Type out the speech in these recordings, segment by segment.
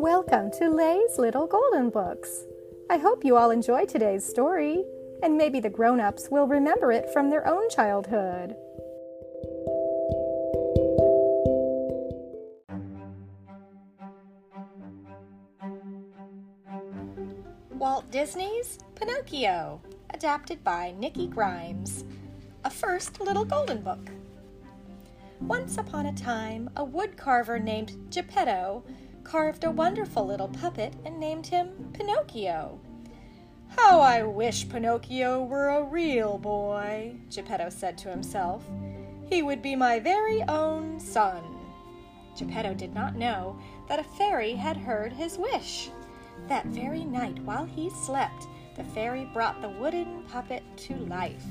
Welcome to Lay's Little Golden Books. I hope you all enjoy today's story, and maybe the grown ups will remember it from their own childhood. Walt Disney's Pinocchio, adapted by Nikki Grimes. A first little golden book. Once upon a time, a woodcarver named Geppetto carved a wonderful little puppet and named him Pinocchio. How I wish Pinocchio were a real boy, Geppetto said to himself. He would be my very own son. Geppetto did not know that a fairy had heard his wish. That very night, while he slept, the fairy brought the wooden puppet to life.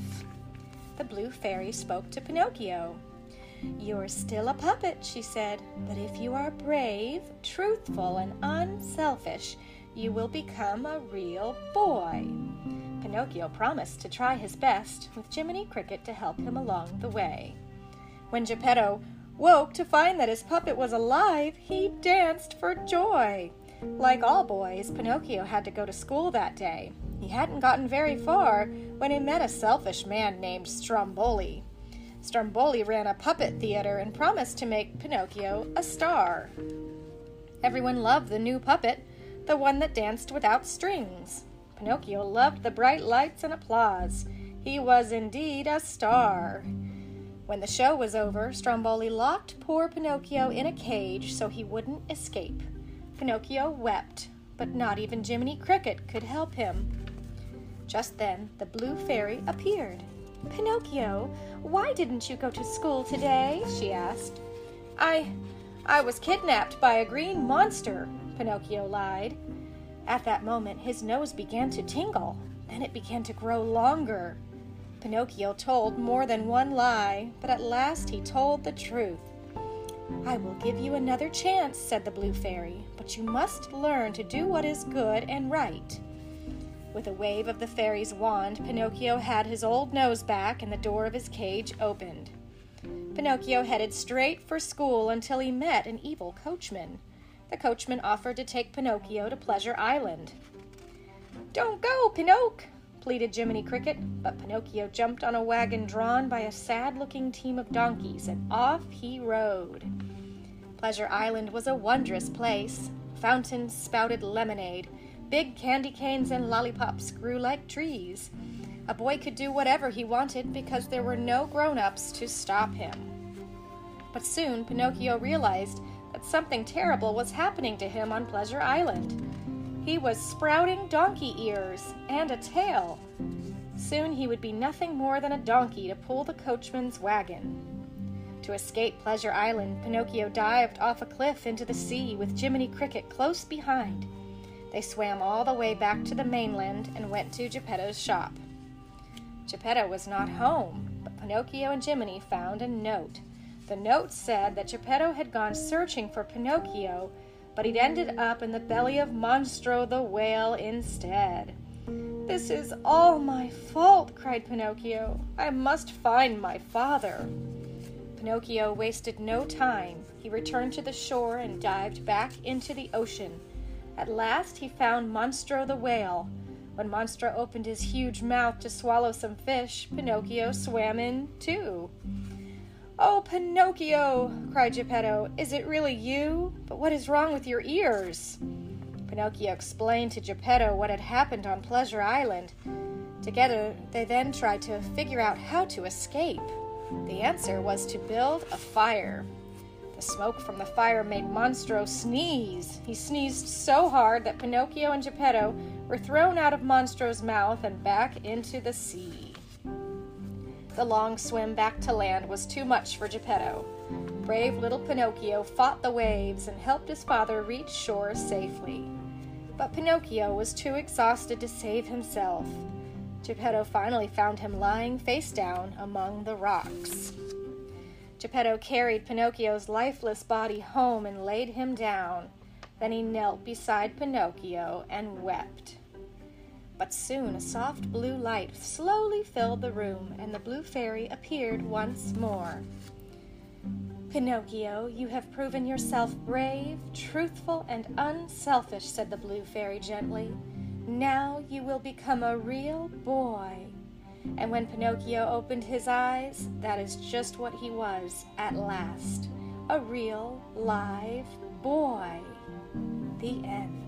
The blue fairy spoke to Pinocchio. You're still a puppet, she said, but if you are brave, truthful, and unselfish, you will become a real boy. Pinocchio promised to try his best, with Jiminy Cricket to help him along the way. When Geppetto woke to find that his puppet was alive, he danced for joy. Like all boys, Pinocchio had to go to school that day. He hadn't gotten very far when he met a selfish man named Stromboli. Stromboli ran a puppet theater and promised to make Pinocchio a star. Everyone loved the new puppet, the one that danced without strings. Pinocchio loved the bright lights and applause. He was indeed a star. When the show was over, Stromboli locked poor Pinocchio in a cage so he wouldn't escape. Pinocchio wept, but not even Jiminy Cricket could help him. Just then, the blue fairy appeared. Pinocchio, why didn't you go to school today? she asked. I. I was kidnapped by a green monster, Pinocchio lied. At that moment, his nose began to tingle. Then it began to grow longer. Pinocchio told more than one lie, but at last he told the truth. I will give you another chance, said the Blue Fairy, but you must learn to do what is good and right. With a wave of the fairy's wand, Pinocchio had his old nose back and the door of his cage opened. Pinocchio headed straight for school until he met an evil coachman. The coachman offered to take Pinocchio to Pleasure Island. Don't go, Pinocchio, pleaded Jiminy Cricket, but Pinocchio jumped on a wagon drawn by a sad looking team of donkeys and off he rode. Pleasure Island was a wondrous place. Fountains spouted lemonade, Big candy canes and lollipops grew like trees. A boy could do whatever he wanted because there were no grown ups to stop him. But soon Pinocchio realized that something terrible was happening to him on Pleasure Island. He was sprouting donkey ears and a tail. Soon he would be nothing more than a donkey to pull the coachman's wagon. To escape Pleasure Island, Pinocchio dived off a cliff into the sea with Jiminy Cricket close behind. They swam all the way back to the mainland and went to Geppetto's shop. Geppetto was not home, but Pinocchio and Jiminy found a note. The note said that Geppetto had gone searching for Pinocchio, but he'd ended up in the belly of Monstro the whale instead. This is all my fault, cried Pinocchio. I must find my father. Pinocchio wasted no time. He returned to the shore and dived back into the ocean. At last he found Monstro the whale. When Monstro opened his huge mouth to swallow some fish, Pinocchio swam in too. Oh, Pinocchio, cried Geppetto, is it really you? But what is wrong with your ears? Pinocchio explained to Geppetto what had happened on Pleasure Island. Together, they then tried to figure out how to escape. The answer was to build a fire. The smoke from the fire made Monstro sneeze. He sneezed so hard that Pinocchio and Geppetto were thrown out of Monstro's mouth and back into the sea. The long swim back to land was too much for Geppetto. Brave little Pinocchio fought the waves and helped his father reach shore safely. But Pinocchio was too exhausted to save himself. Geppetto finally found him lying face down among the rocks. Geppetto carried Pinocchio's lifeless body home and laid him down. Then he knelt beside Pinocchio and wept. But soon a soft blue light slowly filled the room, and the blue fairy appeared once more. Pinocchio, you have proven yourself brave, truthful, and unselfish, said the Blue Fairy gently. Now you will become a real boy. And when Pinocchio opened his eyes, that is just what he was at last a real, live boy. The end.